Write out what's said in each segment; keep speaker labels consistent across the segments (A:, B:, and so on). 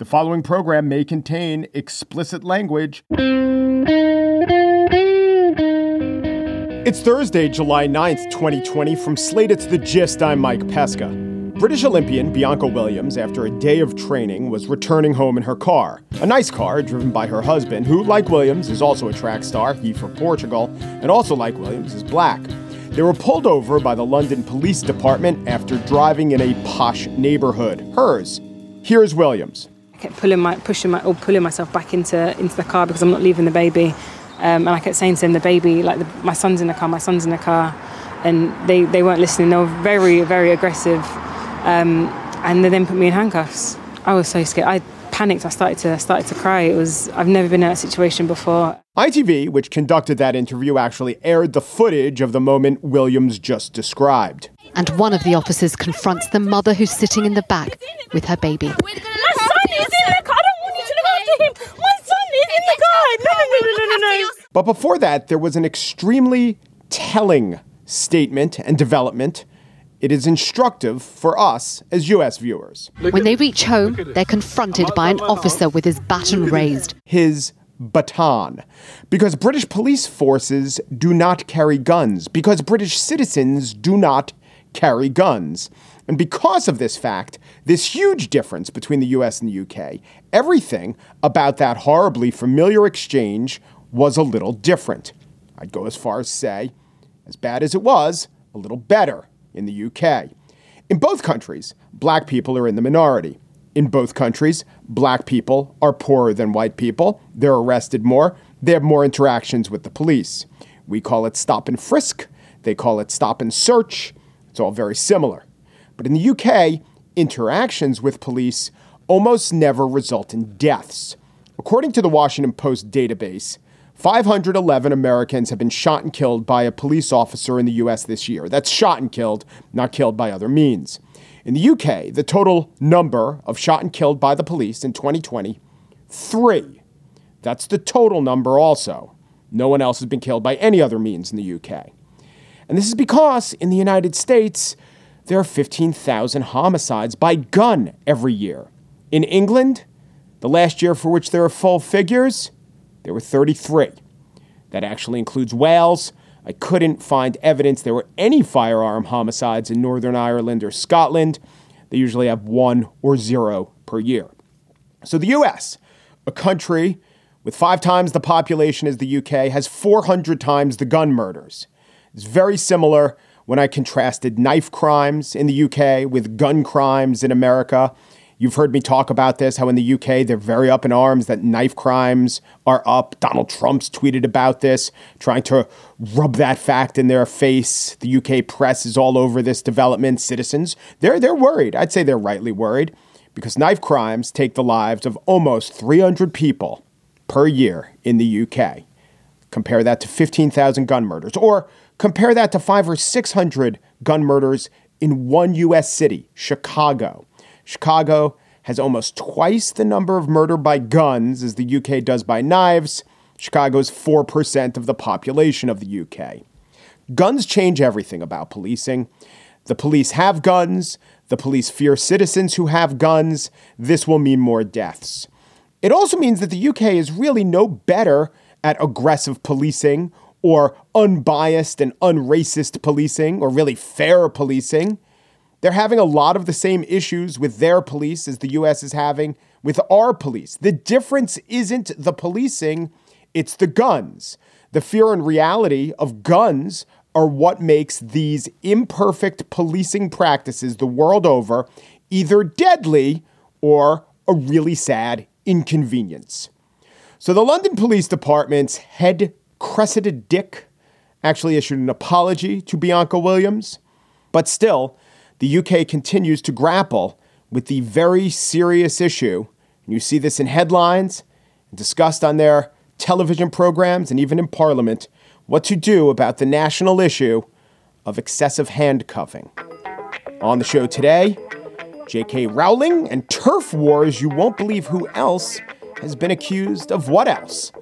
A: The following program may contain explicit language. It's Thursday, July 9th, 2020. From Slate, it's The Gist. I'm Mike Pesca. British Olympian Bianca Williams, after a day of training, was returning home in her car. A nice car driven by her husband, who, like Williams, is also a track star, he for Portugal, and also, like Williams, is black. They were pulled over by the London Police Department after driving in a posh neighborhood, hers. Here's Williams
B: kept pulling my pushing my or pulling myself back into into the car because I'm not leaving the baby. Um, and I kept saying to him, the baby, like the, my son's in the car, my son's in the car, and they, they weren't listening. They were very very aggressive, um, and they then put me in handcuffs. I was so scared. I panicked. I started to started to cry. It was I've never been in that situation before.
A: ITV, which conducted that interview, actually aired the footage of the moment Williams just described.
C: And one of the officers confronts the mother who's sitting in the back with her baby.
A: But before that, there was an extremely telling statement and development. It is instructive for us as US viewers.
C: When they reach home, they're confronted by an officer with his baton raised.
A: His baton. Because British police forces do not carry guns, because British citizens do not carry guns. And because of this fact, this huge difference between the US and the UK, everything about that horribly familiar exchange was a little different. I'd go as far as say, as bad as it was, a little better in the UK. In both countries, black people are in the minority. In both countries, black people are poorer than white people. They're arrested more. They have more interactions with the police. We call it stop and frisk. They call it stop and search. It's all very similar. But in the UK, interactions with police almost never result in deaths. According to the Washington Post database, 511 Americans have been shot and killed by a police officer in the US this year. That's shot and killed, not killed by other means. In the UK, the total number of shot and killed by the police in 2020, three. That's the total number also. No one else has been killed by any other means in the UK. And this is because in the United States, there are 15,000 homicides by gun every year. In England, the last year for which there are full figures, there were 33. That actually includes Wales. I couldn't find evidence there were any firearm homicides in Northern Ireland or Scotland. They usually have one or zero per year. So the US, a country with five times the population as the UK, has 400 times the gun murders. It's very similar when I contrasted knife crimes in the UK with gun crimes in America. You've heard me talk about this, how in the UK they're very up in arms that knife crimes are up. Donald Trump's tweeted about this, trying to rub that fact in their face. The UK press is all over this development. Citizens, they're, they're worried. I'd say they're rightly worried because knife crimes take the lives of almost 300 people per year in the UK. Compare that to 15,000 gun murders, or Compare that to five or 600 gun murders in one U.S. city, Chicago. Chicago has almost twice the number of murder by guns as the UK does by knives. Chicago's 4% of the population of the UK. Guns change everything about policing. The police have guns. The police fear citizens who have guns. This will mean more deaths. It also means that the UK is really no better at aggressive policing or unbiased and unracist policing or really fair policing. They're having a lot of the same issues with their police as the US is having with our police. The difference isn't the policing, it's the guns. The fear and reality of guns are what makes these imperfect policing practices the world over either deadly or a really sad inconvenience. So, the London Police Department's head Cressida Dick actually issued an apology to Bianca Williams. But still, the UK continues to grapple with the very serious issue. And you see this in headlines discussed on their television programs and even in Parliament what to do about the national issue of excessive handcuffing. On the show today, J.K. Rowling and turf wars. You won't believe who else has been accused of what else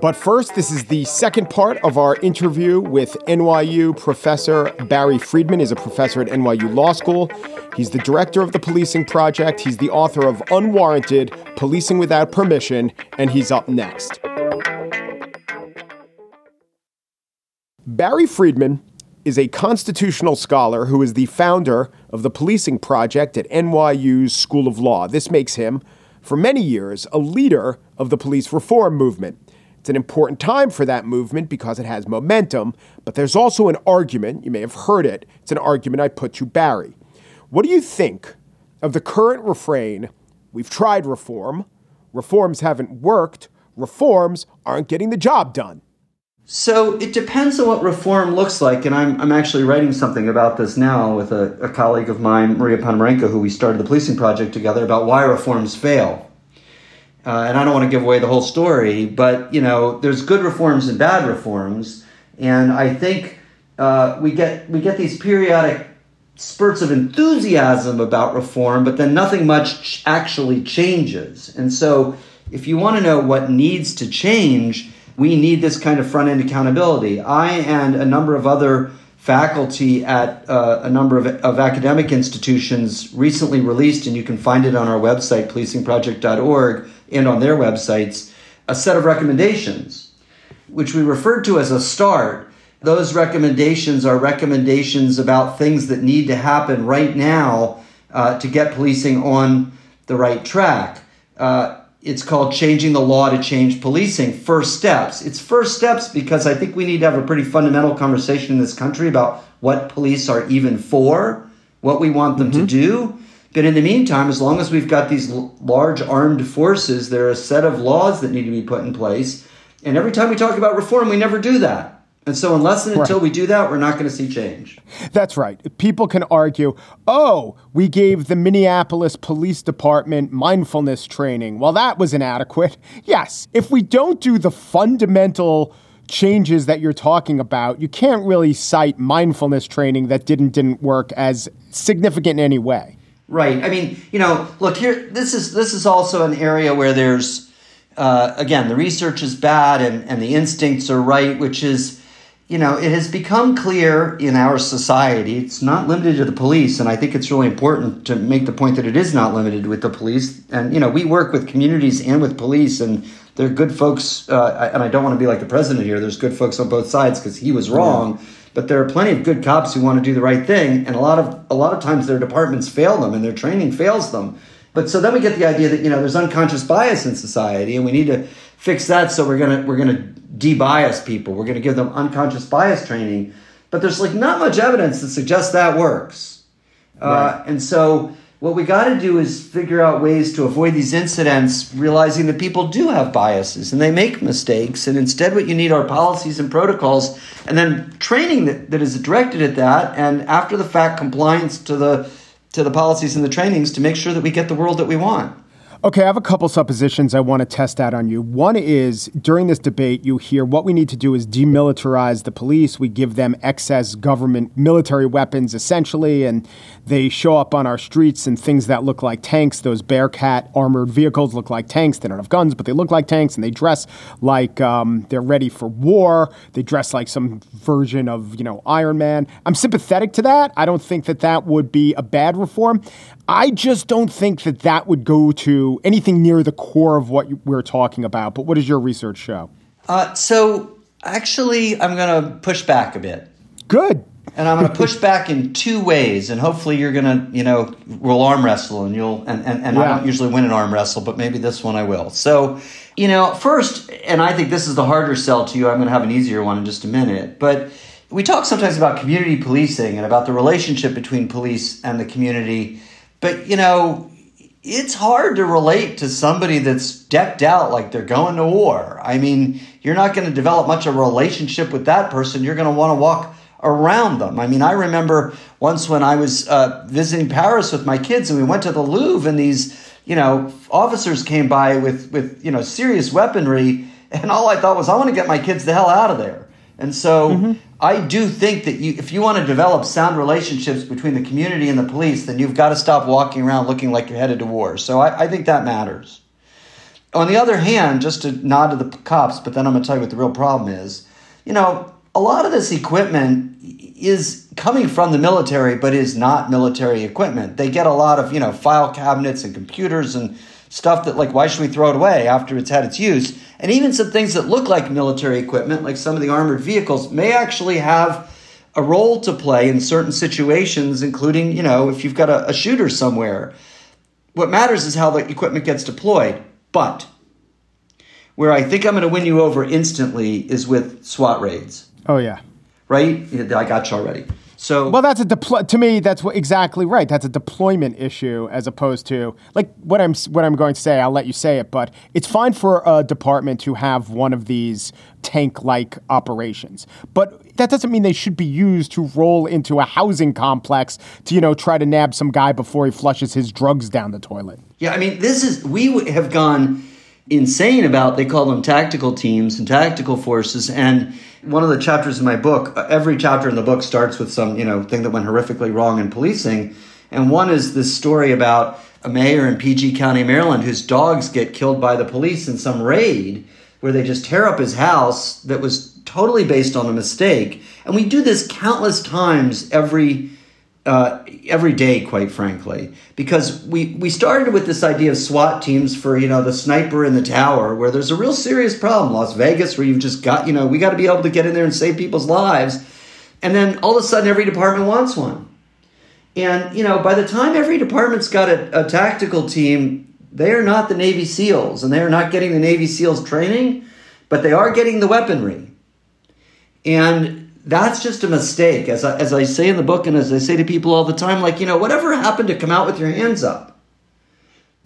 A: But first, this is the second part of our interview with NYU professor Barry Friedman. is a professor at NYU Law School. He's the director of the Policing Project. He's the author of Unwarranted Policing Without Permission, and he's up next. Barry Friedman is a constitutional scholar who is the founder of the Policing Project at NYU's School of Law. This makes him, for many years, a leader of the police reform movement. It's an important time for that movement because it has momentum, but there's also an argument, you may have heard it, it's an argument I put to Barry. What do you think of the current refrain? We've tried reform, reforms haven't worked, reforms aren't getting the job done.
D: So it depends on what reform looks like, and I'm, I'm actually writing something about this now with a, a colleague of mine, Maria Ponomarenko, who we started the policing project together about why reforms fail. Uh, and I don't want to give away the whole story, but you know, there's good reforms and bad reforms, and I think uh, we get we get these periodic spurts of enthusiasm about reform, but then nothing much actually changes. And so, if you want to know what needs to change, we need this kind of front end accountability. I and a number of other faculty at uh, a number of, of academic institutions recently released, and you can find it on our website, policingproject.org, and on their websites, a set of recommendations, which we referred to as a start those recommendations are recommendations about things that need to happen right now uh, to get policing on the right track. Uh, it's called Changing the Law to Change Policing First Steps. It's first steps because I think we need to have a pretty fundamental conversation in this country about what police are even for, what we want them mm-hmm. to do. But in the meantime, as long as we've got these l- large armed forces, there are a set of laws that need to be put in place. And every time we talk about reform, we never do that. And so, unless and until right. we do that, we're not going to see change.
A: That's right. People can argue, oh, we gave the Minneapolis Police Department mindfulness training. Well, that was inadequate. Yes, if we don't do the fundamental changes that you're talking about, you can't really cite mindfulness training that didn't didn't work as significant in any way.
D: Right. I mean, you know, look here. This is this is also an area where there's, uh, again, the research is bad and and the instincts are right, which is you know, it has become clear in our society, it's not limited to the police. And I think it's really important to make the point that it is not limited with the police. And, you know, we work with communities and with police, and they're good folks. Uh, and I don't want to be like the president here. There's good folks on both sides because he was wrong. Yeah. But there are plenty of good cops who want to do the right thing. And a lot of, a lot of times their departments fail them and their training fails them. But so then we get the idea that, you know, there's unconscious bias in society and we need to fix that. So we're going to, we're to, de-bias people. We're going to give them unconscious bias training, but there's like not much evidence that suggests that works. Uh, right. Uh, and so what we got to do is figure out ways to avoid these incidents, realizing that people do have biases and they make mistakes. And instead, what you need are policies and protocols, and then training that, that is directed at that, and after the fact compliance to the to the policies and the trainings to make sure that we get the world that we want.
A: Okay, I have a couple suppositions I want to test out on you. One is during this debate, you hear what we need to do is demilitarize the police. We give them excess government military weapons, essentially, and they show up on our streets and things that look like tanks. Those Bearcat armored vehicles look like tanks. They don't have guns, but they look like tanks, and they dress like um, they're ready for war. They dress like some version of, you know, Iron Man. I'm sympathetic to that. I don't think that that would be a bad reform. I just don't think that that would go to anything near the core of what we're talking about. But what does your research show?
D: Uh, so actually, I'm going to push back a bit.
A: Good.
D: And I'm going to push back in two ways, and hopefully you're going to, you know, we'll arm wrestle, and you'll, and, and, and yeah. I don't usually win an arm wrestle, but maybe this one I will. So, you know, first, and I think this is the harder sell to you. I'm going to have an easier one in just a minute, but we talk sometimes about community policing and about the relationship between police and the community but, you know, it's hard to relate to somebody that's decked out like they're going to war. I mean, you're not going to develop much of a relationship with that person. You're going to want to walk around them. I mean, I remember once when I was uh, visiting Paris with my kids and we went to the Louvre and these, you know, officers came by with, with you know, serious weaponry. And all I thought was, I want to get my kids the hell out of there. And so mm-hmm. I do think that you, if you want to develop sound relationships between the community and the police, then you've got to stop walking around looking like you're headed to war. So I, I think that matters. On the other hand, just to nod to the cops, but then I'm going to tell you what the real problem is. You know, a lot of this equipment is coming from the military, but is not military equipment. They get a lot of, you know, file cabinets and computers and stuff that, like, why should we throw it away after it's had its use? And even some things that look like military equipment, like some of the armored vehicles, may actually have a role to play in certain situations, including, you know, if you've got a, a shooter somewhere. What matters is how the equipment gets deployed. But where I think I'm going to win you over instantly is with SWAT raids.
A: Oh yeah.
D: Right? I got you already. So
A: well, that's a deploy. To me, that's what, exactly right. That's a deployment issue as opposed to like what I'm what I'm going to say. I'll let you say it, but it's fine for a department to have one of these tank-like operations, but that doesn't mean they should be used to roll into a housing complex to you know try to nab some guy before he flushes his drugs down the toilet.
D: Yeah, I mean, this is we have gone insane about. They call them tactical teams and tactical forces, and one of the chapters in my book, every chapter in the book starts with some, you know, thing that went horrifically wrong in policing. And one is this story about a mayor in PG County, Maryland, whose dogs get killed by the police in some raid where they just tear up his house that was totally based on a mistake. And we do this countless times every uh, every day, quite frankly, because we we started with this idea of SWAT teams for you know the sniper in the tower, where there's a real serious problem. Las Vegas, where you've just got you know we got to be able to get in there and save people's lives, and then all of a sudden every department wants one, and you know by the time every department's got a, a tactical team, they are not the Navy SEALs, and they are not getting the Navy SEALs training, but they are getting the weaponry, and that's just a mistake. As I, as I say in the book, and as I say to people all the time, like, you know, whatever happened to come out with your hands up?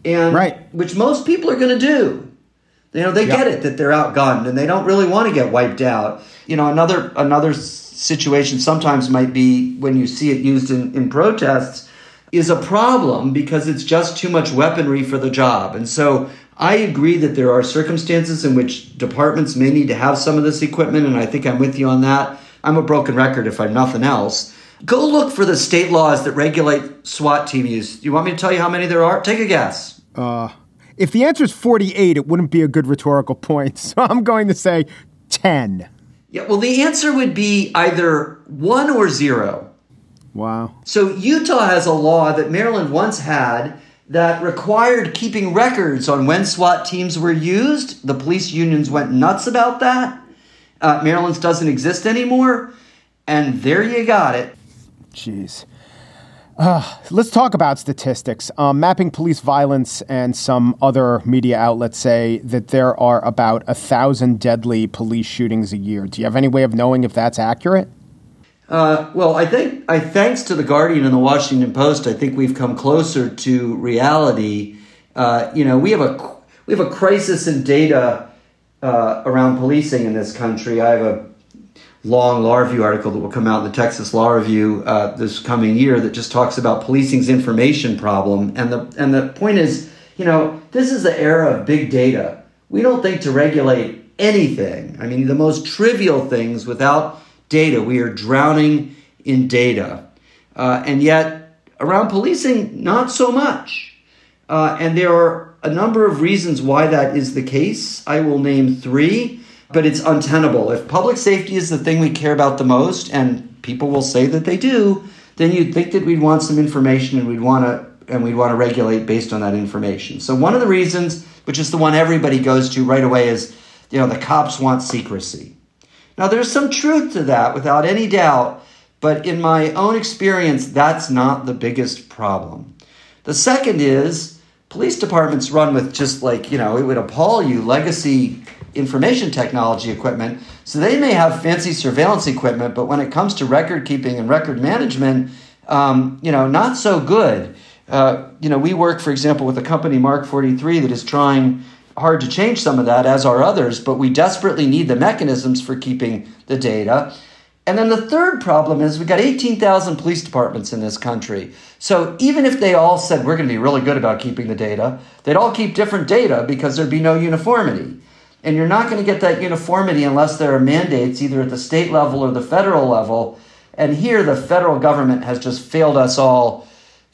D: And
A: right.
D: which most people are going to do. You know, they get it that they're outgunned and they don't really want to get wiped out. You know, another another situation sometimes might be when you see it used in, in protests is a problem because it's just too much weaponry for the job. And so I agree that there are circumstances in which departments may need to have some of this equipment, and I think I'm with you on that. I'm a broken record if I'm nothing else. Go look for the state laws that regulate SWAT team use. You want me to tell you how many there are? Take a guess.
A: Uh, if the answer is 48, it wouldn't be a good rhetorical point. So I'm going to say 10.
D: Yeah, well, the answer would be either one or zero.
A: Wow.
D: So Utah has a law that Maryland once had that required keeping records on when SWAT teams were used. The police unions went nuts about that. Uh, Maryland's doesn't exist anymore. And there you got it.
A: Jeez. Uh, let's talk about statistics. Um, mapping police violence and some other media outlets say that there are about a thousand deadly police shootings a year. Do you have any way of knowing if that's accurate?
D: Uh, well, I think, I thanks to the Guardian and the Washington Post, I think we've come closer to reality. Uh, you know, we have a we have a crisis in data uh, around policing in this country. I have a long law review article that will come out in the Texas Law Review uh, this coming year that just talks about policing's information problem. And the and the point is, you know, this is the era of big data. We don't think to regulate anything. I mean, the most trivial things without data. We are drowning in data, uh, and yet around policing, not so much. Uh, and there are a number of reasons why that is the case. I will name three, but it's untenable. If public safety is the thing we care about the most, and people will say that they do, then you'd think that we'd want some information and we'd want to and we'd want to regulate based on that information. So one of the reasons, which is the one everybody goes to right away, is you know the cops want secrecy. Now there's some truth to that, without any doubt. But in my own experience, that's not the biggest problem. The second is police departments run with just like, you know, it would appall you legacy information technology equipment. So they may have fancy surveillance equipment, but when it comes to record keeping and record management, um, you know, not so good. Uh, you know, we work, for example, with a company, Mark 43, that is trying hard to change some of that, as are others, but we desperately need the mechanisms for keeping the data. And then the third problem is we've got 18,000 police departments in this country. So even if they all said we're going to be really good about keeping the data, they'd all keep different data because there'd be no uniformity. And you're not going to get that uniformity unless there are mandates either at the state level or the federal level. And here the federal government has just failed us all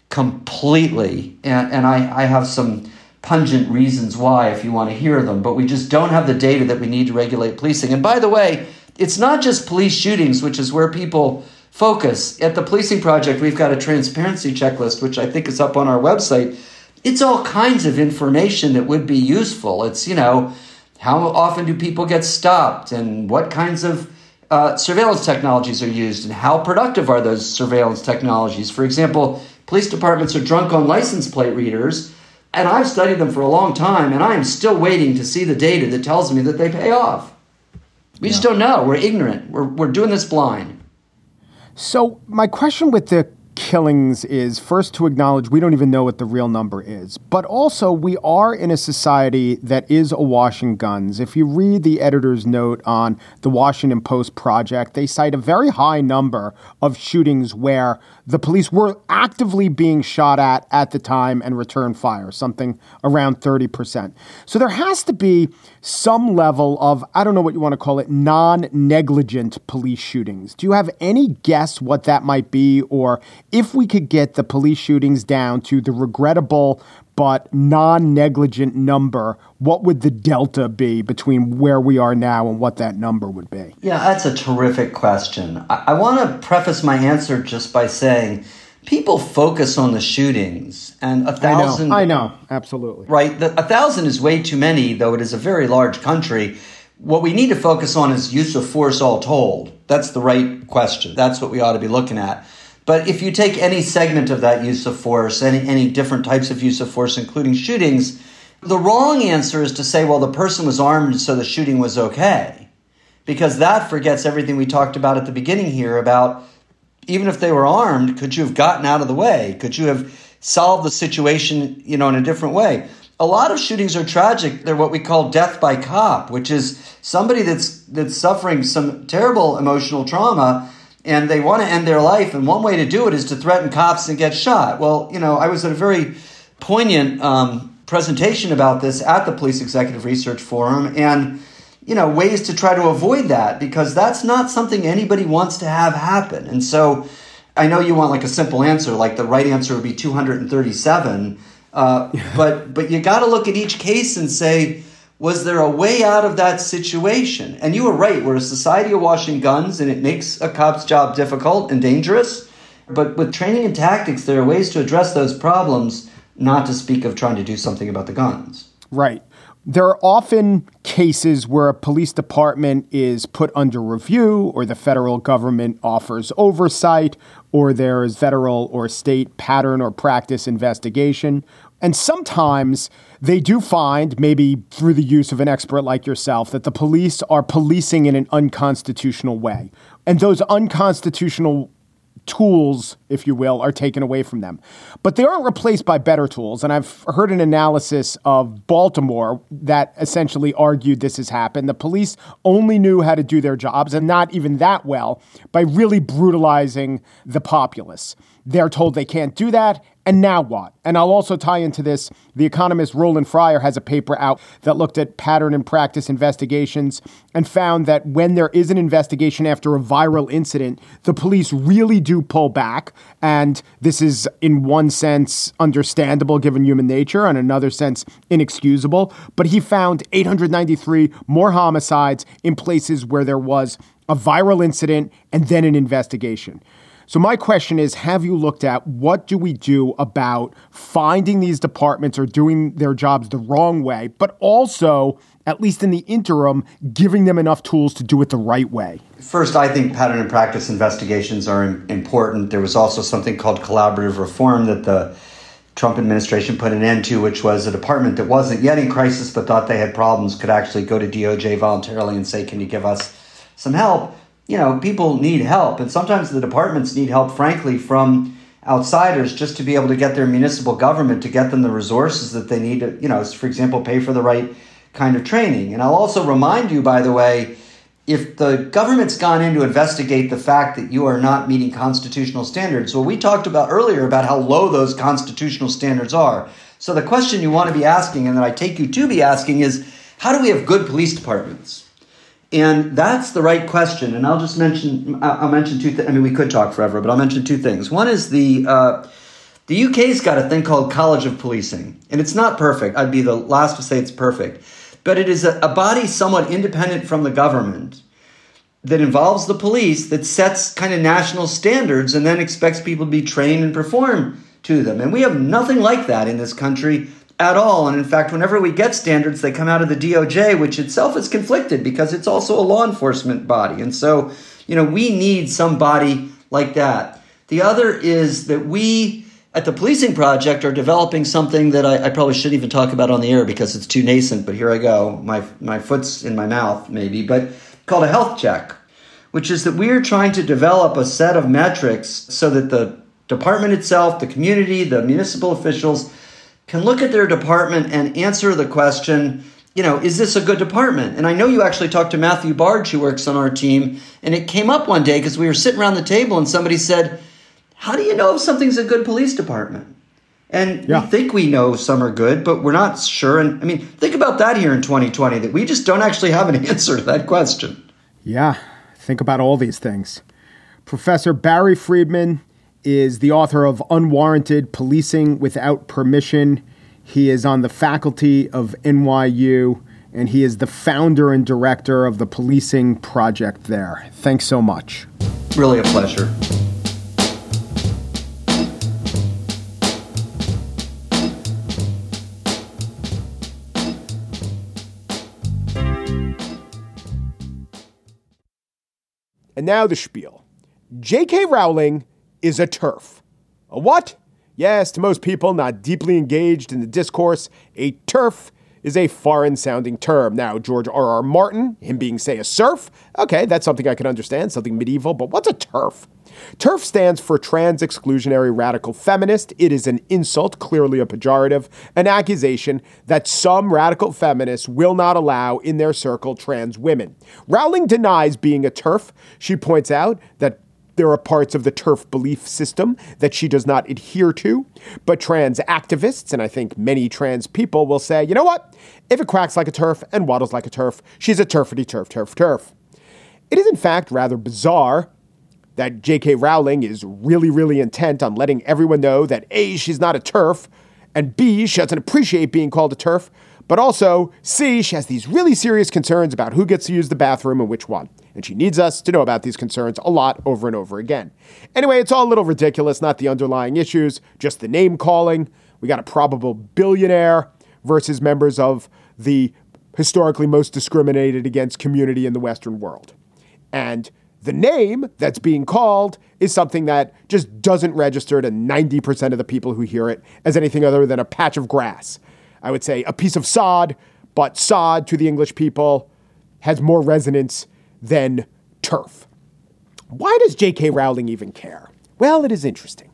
D: completely. And, and I, I have some pungent reasons why if you want to hear them, but we just don't have the data that we need to regulate policing. And by the way, it's not just police shootings, which is where people focus. At the Policing Project, we've got a transparency checklist, which I think is up on our website. It's all kinds of information that would be useful. It's, you know, how often do people get stopped and what kinds of uh, surveillance technologies are used and how productive are those surveillance technologies? For example, police departments are drunk on license plate readers and I've studied them for a long time, and I am still waiting to see the data that tells me that they pay off. We just don't know. We're ignorant. We're, we're doing this blind.
A: So, my question with the killings is first to acknowledge we don't even know what the real number is, but also we are in a society that is awash in guns. If you read the editor's note on the Washington Post project, they cite a very high number of shootings where the police were actively being shot at at the time and returned fire, something around 30%. So there has to be some level of, I don't know what you want to call it, non negligent police shootings. Do you have any guess what that might be? Or if we could get the police shootings down to the regrettable but non negligent number, what would the delta be between where we are now and what that number would be?
D: Yeah, that's a terrific question. I, I want to preface my answer just by saying people focus on the shootings and a thousand.
A: I know, I know, absolutely.
D: Right? The, a thousand is way too many, though it is a very large country. What we need to focus on is use of force all told. That's the right question. That's what we ought to be looking at. But if you take any segment of that use of force, any, any different types of use of force, including shootings, the wrong answer is to say, well, the person was armed, so the shooting was okay. Because that forgets everything we talked about at the beginning here about even if they were armed, could you have gotten out of the way? Could you have solved the situation, you know, in a different way? A lot of shootings are tragic. They're what we call death by cop, which is somebody that's that's suffering some terrible emotional trauma and they want to end their life. And one way to do it is to threaten cops and get shot. Well, you know, I was at a very poignant um, presentation about this at the Police Executive Research Forum, and you know, ways to try to avoid that because that's not something anybody wants to have happen. And so, I know you want like a simple answer, like the right answer would be 237. Uh, but but you got to look at each case and say was there a way out of that situation? And you were right, we're a society of washing guns, and it makes a cop's job difficult and dangerous. But with training and tactics, there are ways to address those problems, not to speak of trying to do something about the guns.
A: Right. There are often cases where a police department is put under review, or the federal government offers oversight, or there is federal or state pattern or practice investigation. And sometimes they do find, maybe through the use of an expert like yourself, that the police are policing in an unconstitutional way. And those unconstitutional tools, if you will, are taken away from them. But they aren't replaced by better tools. And I've heard an analysis of Baltimore that essentially argued this has happened. The police only knew how to do their jobs, and not even that well, by really brutalizing the populace. They're told they can't do that, and now what? And I'll also tie into this. The economist Roland Fryer has a paper out that looked at pattern and practice investigations and found that when there is an investigation after a viral incident, the police really do pull back. And this is, in one sense, understandable given human nature, and another sense, inexcusable. But he found 893 more homicides in places where there was a viral incident and then an investigation. So my question is, have you looked at what do we do about finding these departments are doing their jobs the wrong way, but also, at least in the interim, giving them enough tools to do it the right way?
D: First, I think pattern and practice investigations are important. There was also something called collaborative reform that the Trump administration put an end to, which was a department that wasn't yet in crisis but thought they had problems could actually go to DOJ voluntarily and say, Can you give us some help? you know, people need help. And sometimes the departments need help, frankly, from outsiders just to be able to get their municipal government to get them the resources that they need to, you know, for example, pay for the right kind of training. And I'll also remind you, by the way, if the government's gone in to investigate the fact that you are not meeting constitutional standards, well, we talked about earlier about how low those constitutional standards are. So the question you want to be asking, and that I take you to be asking, is how do we have good police departments? And that's the right question. And I'll just mention, I'll mention two. Th- I mean, we could talk forever, but I'll mention two things. One is the uh, The UK's got a thing called College of Policing, and it's not perfect. I'd be the last to say it's perfect. But it is a, a body somewhat independent from the government that involves the police that sets kind of national standards and then expects people to be trained and perform to them. And we have nothing like that in this country at all. And in fact, whenever we get standards, they come out of the DOJ, which itself is conflicted because it's also a law enforcement body. And so, you know, we need somebody like that. The other is that we at the Policing Project are developing something that I, I, probably shouldn't even talk about on the air because it's too nascent, but here I go. My, my foot's in my mouth, maybe, but called a health check, which is that we are trying to develop a set of metrics so that the department itself, the community, the municipal officials can look at their department and answer the question you know, is this a good department? And I know you actually talked to Matthew Barge, who works on our team, and it came up one day because we were sitting around the table and somebody said, how do you know if something's a good police department? And yeah. we think we know some are good, but we're not sure. And I mean, think about that here in 2020 that we just don't actually have an answer to that question.
A: Yeah, think about all these things. Professor Barry Friedman is the author of Unwarranted Policing Without Permission. He is on the faculty of NYU and he is the founder and director of the policing project there. Thanks so much.
D: Really a pleasure.
A: And now the spiel. J.K. Rowling is a turf. A what? Yes, to most people not deeply engaged in the discourse, a turf is a foreign sounding term. Now, George R. R. Martin, him being, say, a serf, okay, that's something I can understand, something medieval, but what's a turf? TERF stands for trans exclusionary radical feminist. It is an insult, clearly a pejorative, an accusation that some radical feminists will not allow in their circle trans women. Rowling denies being a TERF. She points out that there are parts of the turf belief system that she does not adhere to. But trans activists, and I think many trans people, will say, you know what? If it quacks like a turf and waddles like a turf, she's a turfity turf, turf, turf. It is, in fact, rather bizarre that J.K. Rowling is really, really intent on letting everyone know that A, she's not a turf, and B, she doesn't appreciate being called a TERF, but also C, she has these really serious concerns about who gets to use the bathroom and which one. And she needs us to know about these concerns a lot over and over again. Anyway, it's all a little ridiculous, not the underlying issues, just the name calling. We got a probable billionaire versus members of the historically most discriminated against community in the Western world. And the name that's being called is something that just doesn't register to 90% of the people who hear it as anything other than a patch of grass. I would say a piece of sod, but sod to the English people has more resonance than turf. Why does J.K. Rowling even care? Well, it is interesting.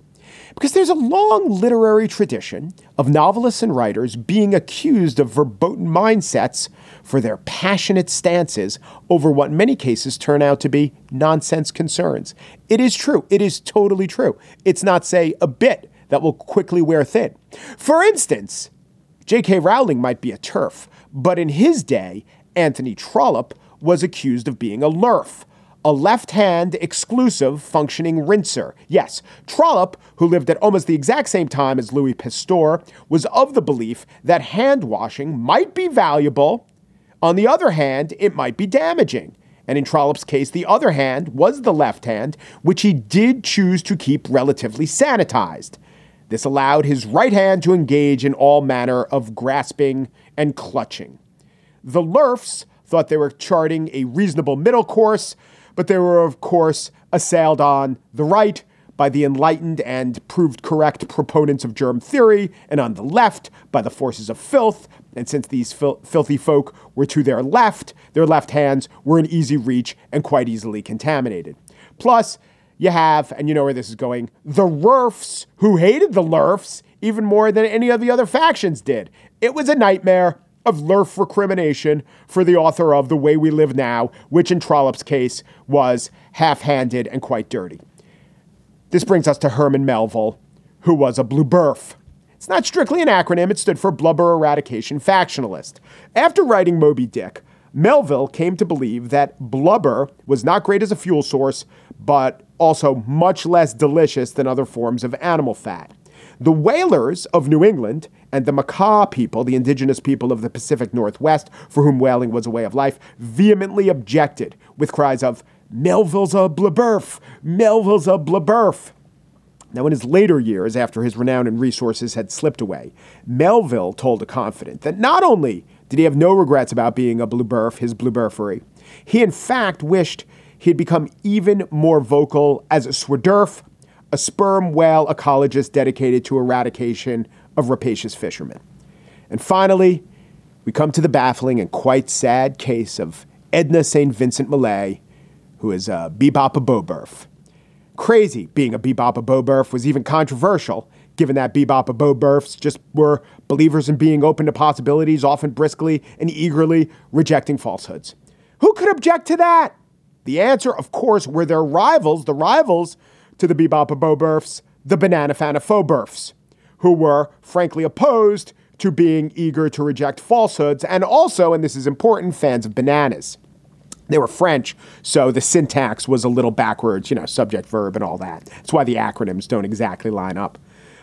A: Because there's a long literary tradition of novelists and writers being accused of verboten mindsets for their passionate stances over what in many cases turn out to be nonsense concerns. It is true. It is totally true. It's not, say, a bit that will quickly wear thin. For instance, J.K. Rowling might be a turf, but in his day, Anthony Trollope was accused of being a LERF, a left hand exclusive functioning rinser. Yes, Trollope, who lived at almost the exact same time as Louis Pasteur, was of the belief that hand washing might be valuable. On the other hand, it might be damaging. And in Trollope's case, the other hand was the left hand, which he did choose to keep relatively sanitized. This allowed his right hand to engage in all manner of grasping and clutching. The LERFs thought they were charting a reasonable middle course, but they were, of course, assailed on the right by the enlightened and proved correct proponents of germ theory, and on the left by the forces of filth. And since these fil- filthy folk were to their left, their left hands were in easy reach and quite easily contaminated. Plus, you have, and you know where this is going, the RERFs who hated the LERFs even more than any of the other factions did. It was a nightmare of LERF recrimination for the author of The Way We Live Now, which in Trollope's case was half handed and quite dirty. This brings us to Herman Melville, who was a BLUBERF. It's not strictly an acronym, it stood for Blubber Eradication Factionalist. After writing Moby Dick, Melville came to believe that blubber was not great as a fuel source, but also much less delicious than other forms of animal fat. The whalers of New England and the Makah people, the indigenous people of the Pacific Northwest, for whom whaling was a way of life, vehemently objected with cries of, Melville's a blabberf! Melville's a blabberf! Now, in his later years, after his renown and resources had slipped away, Melville told a confidant that not only did he have no regrets about being a blueberf, his blueberfery, he in fact wished he had become even more vocal as a swerdurf, a sperm whale ecologist dedicated to eradication of rapacious fishermen. And finally, we come to the baffling and quite sad case of Edna St. Vincent Millay, who is a bebop a boberf. Crazy being a bebop a boberf was even controversial, given that bebop a boberfs just were believers in being open to possibilities, often briskly and eagerly rejecting falsehoods. Who could object to that? The answer, of course, were their rivals, the rivals to the bebop a boberfs, the banana fanaphobers, who were frankly opposed to being eager to reject falsehoods, and also, and this is important, fans of bananas. They were French, so the syntax was a little backwards, you know, subject, verb, and all that. That's why the acronyms don't exactly line up.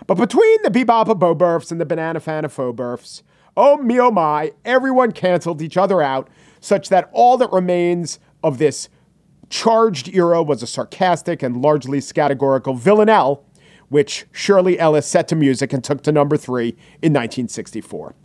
A: But between the Bebop Boberfs and the Banana Fanaphobers, oh me oh my, everyone canceled each other out, such that all that remains of this charged era was a sarcastic and largely categorical villanelle, which Shirley Ellis set to music and took to number three in 1964.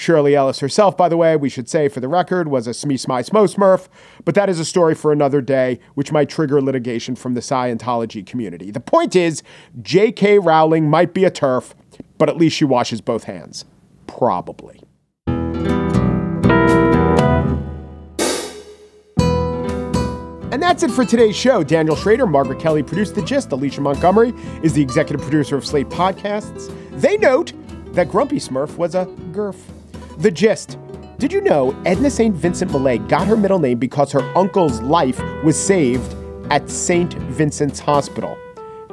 A: Shirley Ellis herself, by the way, we should say for the record, was a Smee Smy Smo Smurf, but that is a story for another day, which might trigger litigation from the Scientology community. The point is, J.K. Rowling might be a turf, but at least she washes both hands. Probably. And that's it for today's show. Daniel Schroeder, Margaret Kelley produced The Gist. Alicia Montgomery is the executive producer of Slate Podcasts. They note that Grumpy Smurf was a GERF. The Gist. Did you know Edna St. Vincent Millay got her middle name because her uncle's life was saved at St. Vincent's Hospital?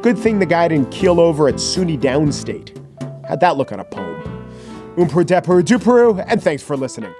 A: Good thing the guy didn't keel over at SUNY Downstate. How'd that look on a poem? Umper Deperu Duperu, and thanks for listening.